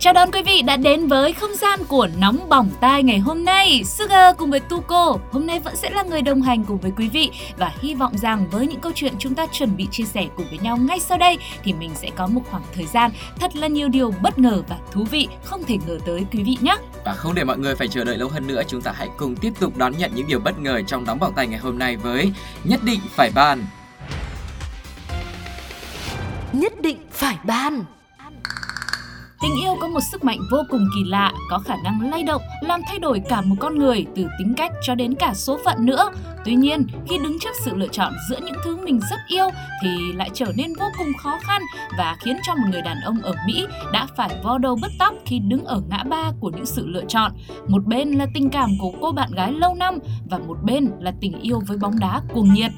Chào đón quý vị đã đến với không gian của Nóng Bỏng Tai ngày hôm nay. Sugar cùng với Tuko hôm nay vẫn sẽ là người đồng hành cùng với quý vị và hy vọng rằng với những câu chuyện chúng ta chuẩn bị chia sẻ cùng với nhau ngay sau đây thì mình sẽ có một khoảng thời gian thật là nhiều điều bất ngờ và thú vị không thể ngờ tới quý vị nhé. Và không để mọi người phải chờ đợi lâu hơn nữa, chúng ta hãy cùng tiếp tục đón nhận những điều bất ngờ trong Nóng Bỏng Tai ngày hôm nay với Nhất định phải bàn. Nhất định phải ban Tình yêu có một sức mạnh vô cùng kỳ lạ, có khả năng lay động, làm thay đổi cả một con người từ tính cách cho đến cả số phận nữa. Tuy nhiên, khi đứng trước sự lựa chọn giữa những thứ mình rất yêu thì lại trở nên vô cùng khó khăn và khiến cho một người đàn ông ở Mỹ đã phải vo đầu bứt tóc khi đứng ở ngã ba của những sự lựa chọn. Một bên là tình cảm của cô bạn gái lâu năm và một bên là tình yêu với bóng đá cuồng nhiệt.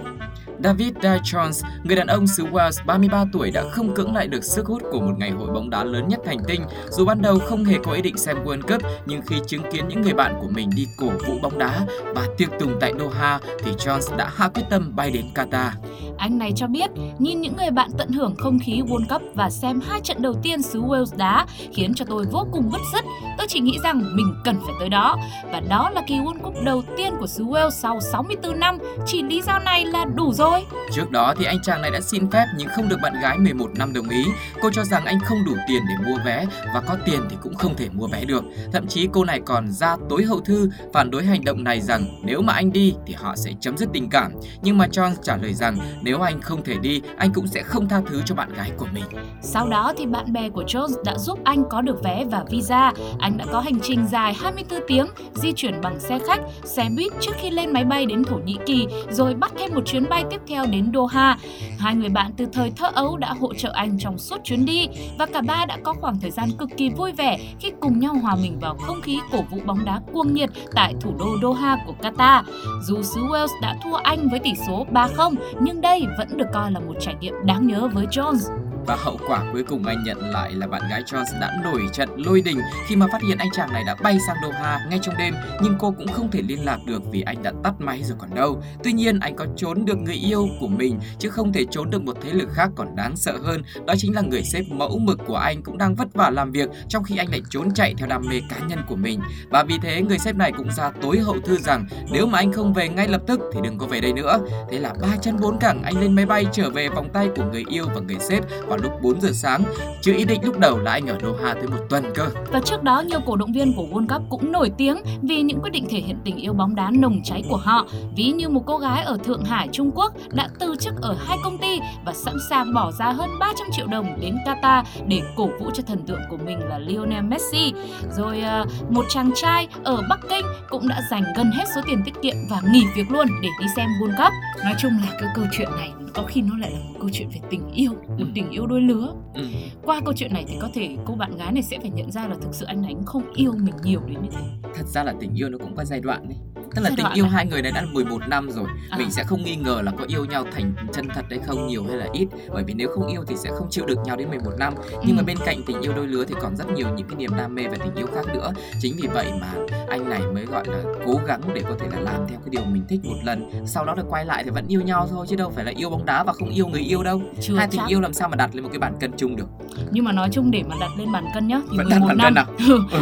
David Dye Jones, người đàn ông xứ Wales 33 tuổi đã không cưỡng lại được sức hút của một ngày hội bóng đá lớn nhất thành tinh. Dù ban đầu không hề có ý định xem World Cup, nhưng khi chứng kiến những người bạn của mình đi cổ vũ bóng đá và tiệc tùng tại Doha, thì Jones đã hạ quyết tâm bay đến Qatar. Anh này cho biết, nhìn những người bạn tận hưởng không khí World Cup và xem hai trận đầu tiên xứ Wales đá khiến cho tôi vô cùng bứt rứt. Tôi chỉ nghĩ rằng mình cần phải tới đó. Và đó là kỳ World Cup đầu tiên của xứ Wales sau 64 năm. Chỉ lý do này là đủ rồi. Trước đó thì anh chàng này đã xin phép nhưng không được bạn gái 11 năm đồng ý. Cô cho rằng anh không đủ tiền để mua vé và có tiền thì cũng không thể mua vé được. Thậm chí cô này còn ra tối hậu thư phản đối hành động này rằng nếu mà anh đi thì họ sẽ chấm dứt tình cảm. Nhưng mà John trả lời rằng nếu anh không thể đi, anh cũng sẽ không tha thứ cho bạn gái của mình. Sau đó thì bạn bè của Jones đã giúp anh có được vé và visa. Anh đã có hành trình dài 24 tiếng, di chuyển bằng xe khách, xe buýt trước khi lên máy bay đến Thổ Nhĩ Kỳ, rồi bắt thêm một chuyến bay tiếp theo đến Doha. Hai người bạn từ thời thơ ấu đã hỗ trợ anh trong suốt chuyến đi và cả ba đã có khoảng thời gian cực kỳ vui vẻ khi cùng nhau hòa mình vào không khí cổ vũ bóng đá cuồng nhiệt tại thủ đô Doha của Qatar. Dù xứ Wales đã thua Anh với tỷ số 3-0, nhưng đây vẫn được coi là một trải nghiệm đáng nhớ với Jones. Và hậu quả cuối cùng anh nhận lại là bạn gái Jones đã nổi trận lôi đình khi mà phát hiện anh chàng này đã bay sang Doha ngay trong đêm, nhưng cô cũng không thể liên lạc được vì anh đã tắt máy rồi còn đâu. Tuy nhiên, anh có trốn được người yêu của mình, chứ không thể trốn được một thế lực khác còn đáng sợ hơn đó chính là người sếp mẫu mực của anh cũng đang vất vả làm việc trong khi anh lại trốn chạy theo đam mê cá nhân của mình. Và vì thế, người sếp này cũng ra tối hậu thư rằng nếu mà anh không về ngay lập tức thì đừng có về đây nữa. Thế là ba chân bốn cẳng anh lên máy bay trở về vòng tay của người yêu và người sếp vào lúc 4 giờ sáng, chứ ý định lúc đầu là anh ở Doha tới một tuần cơ. Và trước đó nhiều cổ động viên của World Cup cũng nổi tiếng vì những quyết định thể hiện tình yêu bóng đá nồng cháy của họ. Ví như một cô gái ở Thượng Hải, Trung Quốc đã từ chức ở hai công ty và sẵn sàng bỏ ra hơn 300 triệu đồng đến Qatar để cổ vũ cho thần tượng của mình là Lionel Messi. Rồi ờ, một chàng trai ở Bắc Kinh cũng đã dành gần hết số tiền tiết kiệm và nghỉ việc luôn để đi xem World Cup. Nói chung là cái câu chuyện này có khi nó lại là một câu chuyện về tình yêu một Ừ. tình yêu đôi lứa Ừ. qua câu chuyện này thì có thể cô bạn gái này sẽ phải nhận ra là thực sự anh ấy không yêu mình nhiều đến như thế Thật ra là tình yêu nó cũng có giai đoạn đấy. Tức là tình yêu à? hai người này đã 11 năm rồi À. Mình sẽ không nghi ngờ là có yêu nhau thành chân thật hay không nhiều hay là ít Bởi vì nếu không yêu thì sẽ không chịu được nhau đến 11 năm Nhưng mà Ừ. bên cạnh tình yêu đôi lứa thì còn rất nhiều những cái niềm đam mê và tình yêu khác nữa Chính vì vậy mà anh này mới gọi là cố gắng để có thể là làm theo cái điều mình thích một lần Sau đó là quay lại thì vẫn yêu nhau thôi chứ đâu phải là yêu bóng đá và không yêu người yêu đâu. Chưa Hai tình chắc. yêu làm sao mà đặt lên một cái bàn cân chung được? Nhưng mà nói chung để mà đặt lên bàn cân nhá thì Vẫn đặt 11 bàn năm. à?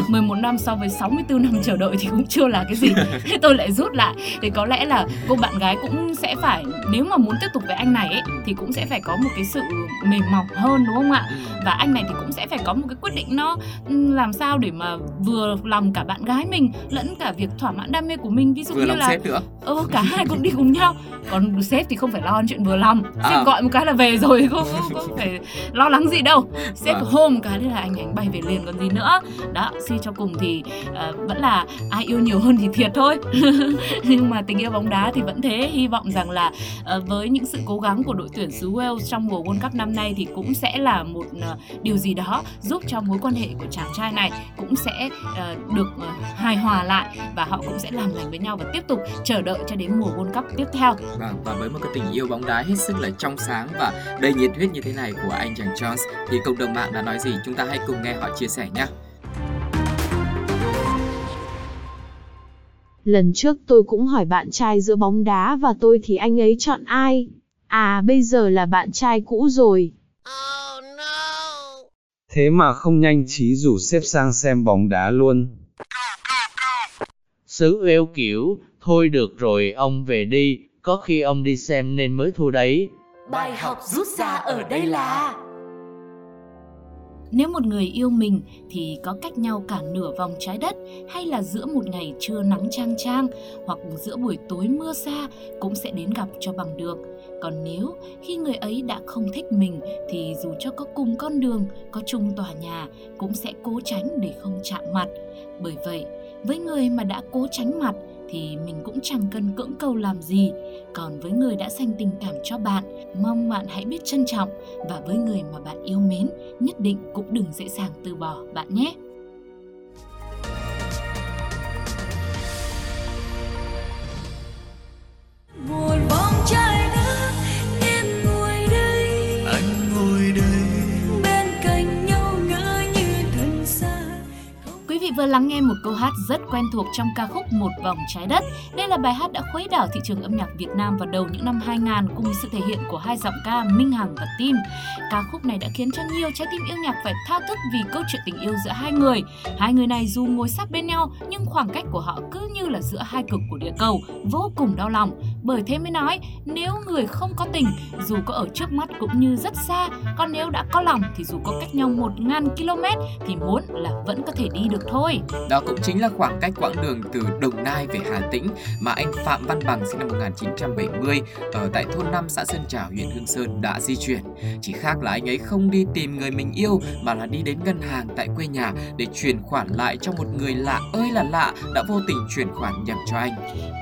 11 năm so với 64 năm chờ đợi thì cũng chưa là cái gì. Thế tôi lại rút lại. Thì có lẽ là cô bạn gái cũng sẽ phải nếu mà muốn tiếp tục với anh này ấy, thì cũng sẽ phải có một cái sự mềm mỏng hơn đúng không ạ? Ừ. và anh này thì cũng sẽ phải có một cái quyết định nó ừm, làm sao để mà vừa lòng cả bạn gái mình lẫn cả việc thỏa mãn đam mê của mình. Ví dụ Vừa như là sếp nữa. Ừ, cả hai cũng đi cùng nhau. Còn sếp thì không phải lo chuyện vừa lòng sếp À. gọi một cái là về rồi không, không, không phải lo lắng gì đâu. Sếp Vâng. hôm một cái là anh anh bay về liền còn gì nữa. Đó suy cho cùng thì ờ, vẫn là ai yêu nhiều hơn thì thiệt thôi. Nhưng mà tình yêu bóng đá thì vẫn thế. Hy vọng rằng là ờ, với những sự cố gắng của đội tuyển xứ Wales trong mùa World Cup năm nay thì cũng sẽ là một ờ, điều gì đó giúp cho mối quan hệ của chàng trai này cũng sẽ ờ, được ờ, hài hòa lại và họ cũng sẽ làm lành với nhau và tiếp tục chờ đợi cho đến mùa World Cup tiếp theo. Vâng, và với một cái tình yêu bóng đá hết sức là trong sáng và đầy nhiệt huyết như thế này của anh chàng Jones thì cộng đồng mạng đã nói gì chúng ta hãy cùng nghe họ chia sẻ nhé. Lần trước tôi cũng hỏi bạn trai giữa bóng đá và tôi thì anh ấy chọn ai? À bây giờ là bạn trai cũ rồi. Thế mà không nhanh trí rủ xếp sang xem bóng đá luôn. Sứ eo kiểu, thôi được rồi ông về đi, có khi ông đi xem nên mới thua đấy. Bài học rút ra ở đây là Nếu một người yêu mình thì có cách nhau cả nửa vòng trái đất hay là giữa một ngày trưa nắng trang trang hoặc giữa buổi tối mưa xa cũng sẽ đến gặp cho bằng được. Còn nếu khi người ấy đã không thích mình thì dù cho có cùng con đường, có chung tòa nhà cũng sẽ cố tránh để không chạm mặt. Bởi vậy, với người mà đã cố tránh mặt thì mình cũng chẳng cần cưỡng cầu làm gì. Còn với người đã dành tình cảm cho bạn, mong bạn hãy biết trân trọng và với người mà bạn yêu mến, nhất định cũng đừng dễ dàng từ bỏ bạn nhé. một vòng trái vị vừa lắng nghe một câu hát rất quen thuộc trong ca khúc Một vòng trái đất. Đây là bài hát đã khuấy đảo thị trường âm nhạc Việt Nam vào đầu những năm 2000 cùng sự thể hiện của hai giọng ca Minh Hằng và Tim. Ca khúc này đã khiến cho nhiều trái tim yêu nhạc phải thao thức vì câu chuyện tình yêu giữa hai người. Hai người này dù ngồi sát bên nhau nhưng khoảng cách của họ cứ như là giữa hai cực của địa cầu, vô cùng đau lòng. Bởi thế mới nói, nếu người không có tình, dù có ở trước mắt cũng như rất xa, còn nếu đã có lòng thì dù có cách nhau 1.000 km thì muốn là vẫn có thể đi được thôi. Đó cũng chính là khoảng cách quãng đường từ Đồng Nai về Hà Tĩnh mà anh Phạm Văn Bằng sinh năm 1970 ở tại thôn 5 xã Sơn Trào, huyện Hương Sơn đã di chuyển. Chỉ khác là anh ấy không đi tìm người mình yêu mà là đi đến ngân hàng tại quê nhà để chuyển khoản lại cho một người lạ ơi là lạ đã vô tình chuyển khoản nhầm cho anh.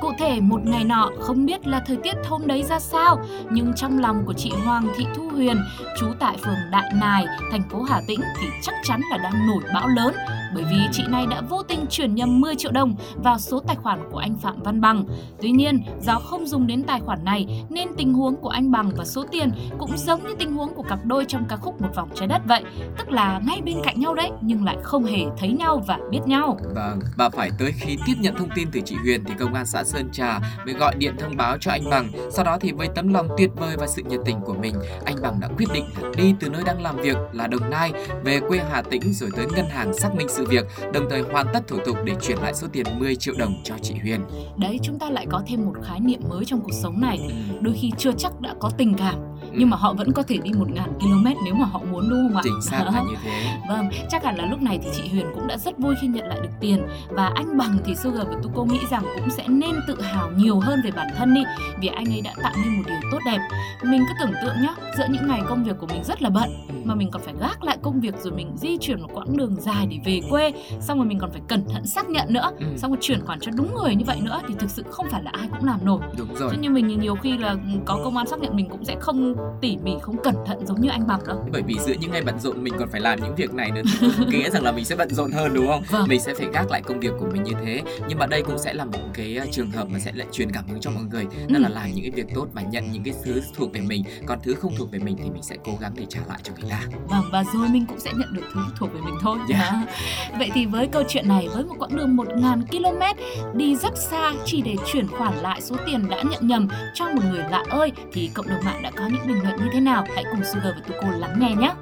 Cụ thể một ngày nọ không biết là thời tiết hôm đấy ra sao nhưng trong lòng của chị Hoàng Thị Thu Huyền trú tại phường Đại Nài, thành phố Hà Tĩnh thì chắc chắn là đang nổi bão lớn bởi vì chị này đã vô tình chuyển nhầm 10 triệu đồng vào số tài khoản của anh Phạm Văn Bằng. Tuy nhiên, do không dùng đến tài khoản này nên tình huống của anh Bằng và số tiền cũng giống như tình huống của cặp đôi trong ca khúc Một vòng trái đất vậy, tức là ngay bên cạnh nhau đấy nhưng lại không hề thấy nhau và biết nhau. Vâng, và phải tới khi tiếp nhận thông tin từ chị Huyền thì công an xã Sơn Trà mới gọi điện thông báo cho anh Bằng. Sau đó thì với tấm lòng tuyệt vời và sự nhiệt tình của mình, anh Bằng đã quyết định đi từ nơi đang làm việc là Đồng Nai về quê Hà Tĩnh rồi tới ngân hàng xác minh sự việc, đồng thời hoàn tất thủ tục để chuyển lại số tiền 10 triệu đồng cho chị Huyền. Đấy, chúng ta lại có thêm một khái niệm mới trong cuộc sống này. Ừ. Đôi khi chưa chắc đã có tình cảm nhưng mà họ vẫn có thể đi 1.000 km nếu mà họ muốn đúng không ạ? Chính xác là như thế. Vâng, chắc hẳn là lúc này thì chị Huyền cũng đã rất vui khi nhận lại được tiền và anh Bằng thì Sugar và Tuko nghĩ rằng cũng sẽ nên tự hào nhiều hơn về bản thân đi vì anh ấy đã tạo nên một điều tốt đẹp. Mình cứ tưởng tượng nhá, giữa những ngày công việc của mình rất là bận mà mình còn phải gác lại công việc rồi mình di chuyển một quãng đường dài để về quê, xong rồi mình còn phải cẩn thận xác nhận nữa, Ừ. xong rồi chuyển khoản cho đúng người như vậy nữa thì thực sự không phải là ai cũng làm nổi. Đúng rồi. Chứ như mình nhiều khi là có công an xác nhận mình cũng sẽ không tỉ mỉ, không cẩn thận giống như anh Bằng đâu. bởi vì giữa những ngày bận rộn mình còn phải làm những việc này nữa thì nghĩa rằng là mình sẽ bận rộn hơn đúng không Vâng. mình sẽ phải gác lại công việc của mình như thế nhưng mà đây cũng sẽ là một cái uh, trường hợp mà sẽ lại truyền cảm hứng cho mọi người đó Ừ. là làm những cái việc tốt và nhận những cái thứ thuộc về mình còn thứ không thuộc về mình thì mình sẽ cố gắng để trả lại cho người ta Vâng và rồi mình cũng sẽ nhận được thứ thuộc về mình thôi. Dạ. Đó. Vậy thì với câu chuyện này với một quãng đường 1.000 km đi rất xa chỉ để chuyển khoản lại số tiền đã nhận nhầm cho một người lạ ơi thì cộng đồng mạng đã có những bình luận như thế nào? Hãy cùng Sugar và Tuko lắng nghe nhé.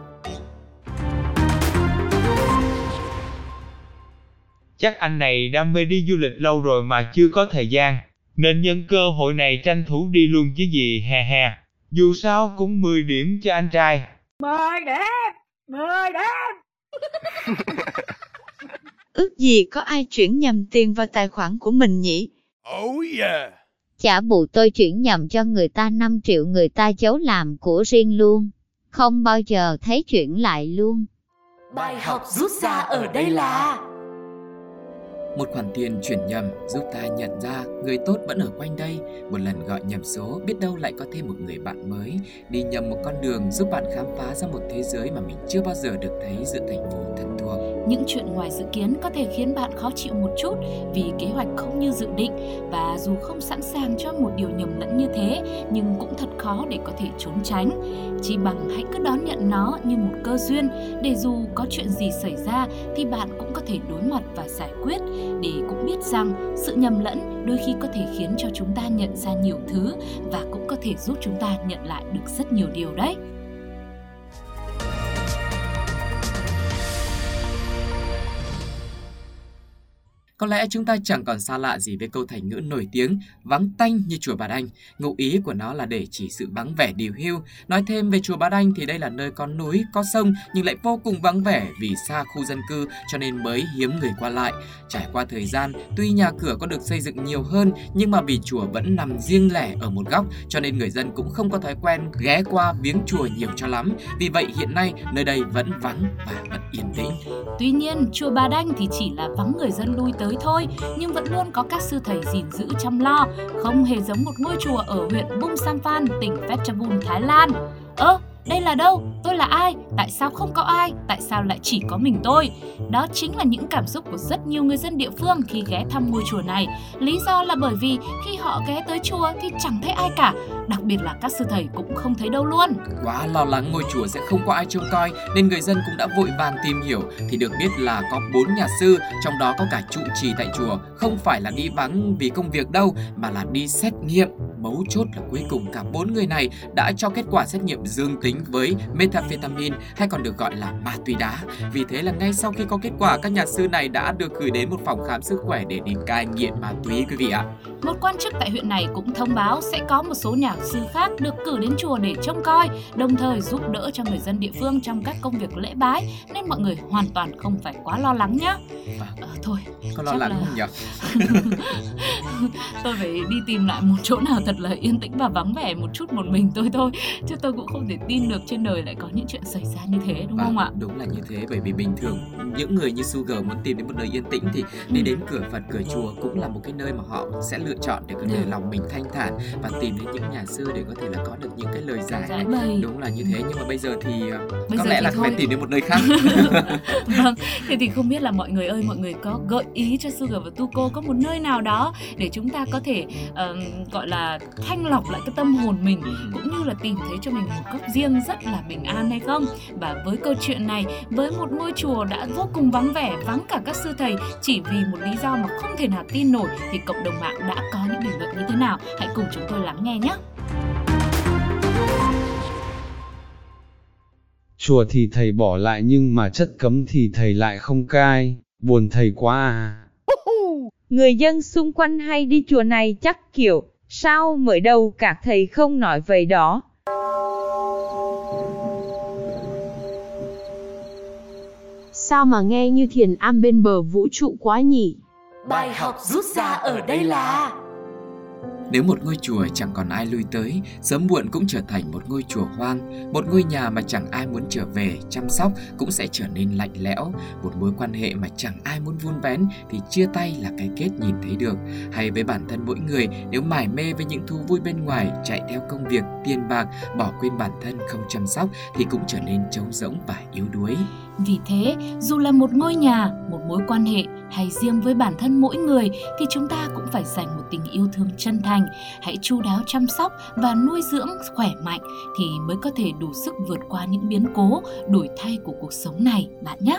Chắc anh này đam mê đi du lịch lâu rồi mà chưa có thời gian, nên nhân cơ hội này tranh thủ đi luôn chứ gì hè hè. Dù sao cũng 10 điểm cho anh trai. Ước gì có ai chuyển nhầm tiền vào tài khoản của mình nhỉ? Chả bụ tôi chuyển nhầm cho người ta 5 triệu người ta giấu làm của riêng luôn. Không bao giờ thấy chuyển lại luôn. Bài học rút ra ở đây là một khoản tiền chuyển nhầm giúp ta nhận ra người tốt vẫn ở quanh đây một lần gọi nhầm số biết đâu lại có thêm một người bạn mới đi nhầm một con đường giúp bạn khám phá ra một thế giới mà mình chưa bao giờ được thấy giữa thành phố thân thuộc những chuyện ngoài dự kiến có thể khiến bạn khó chịu một chút vì kế hoạch không như dự định và dù không sẵn sàng cho một điều nhầm lẫn như thế, nhưng cũng thật khó để có thể trốn tránh. Chỉ bằng hãy cứ đón nhận nó như một cơ duyên, để dù có chuyện gì xảy ra thì bạn cũng có thể đối mặt và giải quyết để cũng biết rằng sự nhầm lẫn đôi khi có thể khiến cho chúng ta nhận ra nhiều thứ và cũng có thể giúp chúng ta nhận lại được rất nhiều điều đấy. Có lẽ chúng ta chẳng còn xa lạ gì với câu thành ngữ nổi tiếng vắng tanh như chùa Bà Đanh. Ngụ ý của nó là để chỉ sự vắng vẻ điều hưu. Nói thêm về chùa Bà Đanh thì đây là nơi có núi, có sông nhưng lại vô cùng vắng vẻ vì xa khu dân cư cho nên mới hiếm người qua lại. Trải qua thời gian, tuy nhà cửa có được xây dựng nhiều hơn nhưng mà vì chùa vẫn nằm riêng lẻ ở một góc cho nên người dân cũng không có thói quen ghé qua viếng chùa nhiều cho lắm. Vì vậy hiện nay nơi đây vẫn vắng và vẫn yên tĩnh. Tuy nhiên, chùa Bà Đanh thì chỉ là vắng người dân lui tới tới thôi, nhưng vẫn luôn có các sư thầy gìn giữ chăm lo, không hề giống một ngôi chùa ở huyện Bung Samphan, tỉnh Phetchabun, Thái Lan. Ơ, đây là đâu? Tôi là ai? Tại sao không có ai? Tại sao lại chỉ có mình tôi? Đó chính là những cảm xúc của rất nhiều người dân địa phương khi ghé thăm ngôi chùa này. Lý do là bởi vì khi họ ghé tới chùa thì chẳng thấy ai cả, đặc biệt là các sư thầy cũng không thấy đâu luôn. Quá lo lắng ngôi chùa sẽ không có ai trông coi nên người dân cũng đã vội vàng tìm hiểu thì được biết là có bốn nhà sư, trong đó có cả trụ trì tại chùa, không phải là đi vắng vì công việc đâu mà là đi xét nghiệm. Mấu chốt là cuối cùng cả bốn người này đã cho kết quả xét nghiệm dương tính với methamphetamine hay còn được gọi là ma túy đá. Vì thế là ngay sau khi có kết quả, các nhà sư này đã được gửi đến một phòng khám sức khỏe để đi cai nghiện ma túy quý vị ạ. Một quan chức tại huyện này cũng thông báo sẽ có một số nhà sư khác được cử đến chùa để trông coi, đồng thời giúp đỡ cho người dân địa phương trong các công việc lễ bái nên mọi người hoàn toàn không phải quá lo lắng nhé. À, thôi, có lo lắng là... không nhỉ? tôi phải đi tìm lại một chỗ nào thật là yên tĩnh và vắng vẻ một chút một mình tôi thôi, chứ tôi cũng không thể tin được trên đời lại có những chuyện xảy ra như thế đúng à, không ạ? Đúng là như thế bởi vì bình thường những người như Sugar muốn tìm đến một nơi yên tĩnh thì đi ừ. đến cửa Phật cửa chùa cũng là một cái nơi mà họ sẽ lựa chọn để có thể ừ. lòng mình thanh thản và tìm đến những nhà sư để có thể là có được những cái lời giải này. Bày. đúng là như thế nhưng mà bây giờ thì ờ, bây có giờ lẽ thì là thôi. phải tìm đến một nơi khác vâng thế thì không biết là mọi người ơi mọi người có gợi ý cho Sugar và Tuko có một nơi nào đó để chúng ta có thể uh, gọi là thanh lọc lại cái tâm hồn mình ừ. cũng như là tìm thấy cho mình một góc riêng rất là bình an hay không và với câu chuyện này với một ngôi chùa đã vô cùng vắng vẻ vắng cả các sư thầy chỉ vì một lý do mà không thể nào tin nổi thì cộng đồng mạng đã có những bình luận như thế nào hãy cùng chúng tôi lắng nghe nhé chùa thì thầy bỏ lại nhưng mà chất cấm thì thầy lại không cai, buồn thầy quá à. Người dân xung quanh hay đi chùa này chắc kiểu, sao mới đầu các thầy không nói vậy đó. Sao mà nghe như thiền am bên bờ vũ trụ quá nhỉ? Bài học rút ra ở đây là nếu một ngôi chùa chẳng còn ai lui tới, sớm muộn cũng trở thành một ngôi chùa hoang, một ngôi nhà mà chẳng ai muốn trở về, chăm sóc cũng sẽ trở nên lạnh lẽo, một mối quan hệ mà chẳng ai muốn vun vén thì chia tay là cái kết nhìn thấy được. Hay với bản thân mỗi người, nếu mải mê với những thú vui bên ngoài, chạy theo công việc, tiền bạc, bỏ quên bản thân không chăm sóc thì cũng trở nên trống rỗng và yếu đuối. Vì thế, dù là một ngôi nhà, một mối quan hệ hay riêng với bản thân mỗi người thì chúng ta cũng phải dành một tình yêu thương chân thành, hãy chu đáo chăm sóc và nuôi dưỡng khỏe mạnh thì mới có thể đủ sức vượt qua những biến cố, đổi thay của cuộc sống này bạn nhé.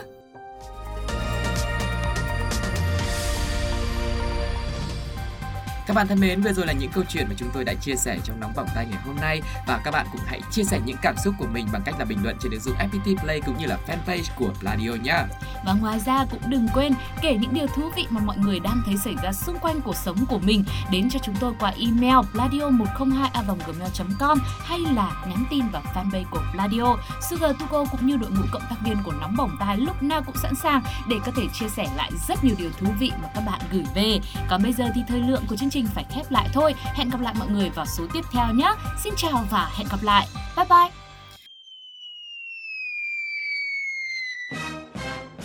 Các bạn thân mến, vừa rồi là những câu chuyện mà chúng tôi đã chia sẻ trong nóng bỏng tay ngày hôm nay và các bạn cũng hãy chia sẻ những cảm xúc của mình bằng cách là bình luận trên ứng dụng FPT Play cũng như là fanpage của Pladio nhé. Và ngoài ra cũng đừng quên kể những điều thú vị mà mọi người đang thấy xảy ra xung quanh cuộc sống của mình đến cho chúng tôi qua email pladio102a.gmail.com hay là nhắn tin vào fanpage của Pladio. Sugar Tuko cũng như đội ngũ cộng tác viên của nóng bỏng tai lúc nào cũng sẵn sàng để có thể chia sẻ lại rất nhiều điều thú vị mà các bạn gửi về. Còn bây giờ thì thời lượng của chương trình trình phải khép lại thôi. Hẹn gặp lại mọi người vào số tiếp theo nhé. Xin chào và hẹn gặp lại. Bye bye.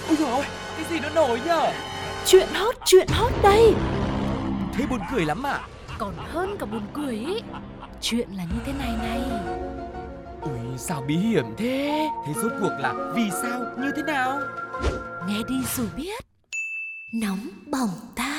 Ôi ôi, cái gì nó nổi nhở? Chuyện hot, chuyện hot đây. Thế buồn cười lắm à? Còn hơn cả buồn cười ý. Chuyện là như thế này này. Ui sao bí hiểm thế Thế rốt cuộc là vì sao như thế nào Nghe đi rồi biết Nóng bỏng tai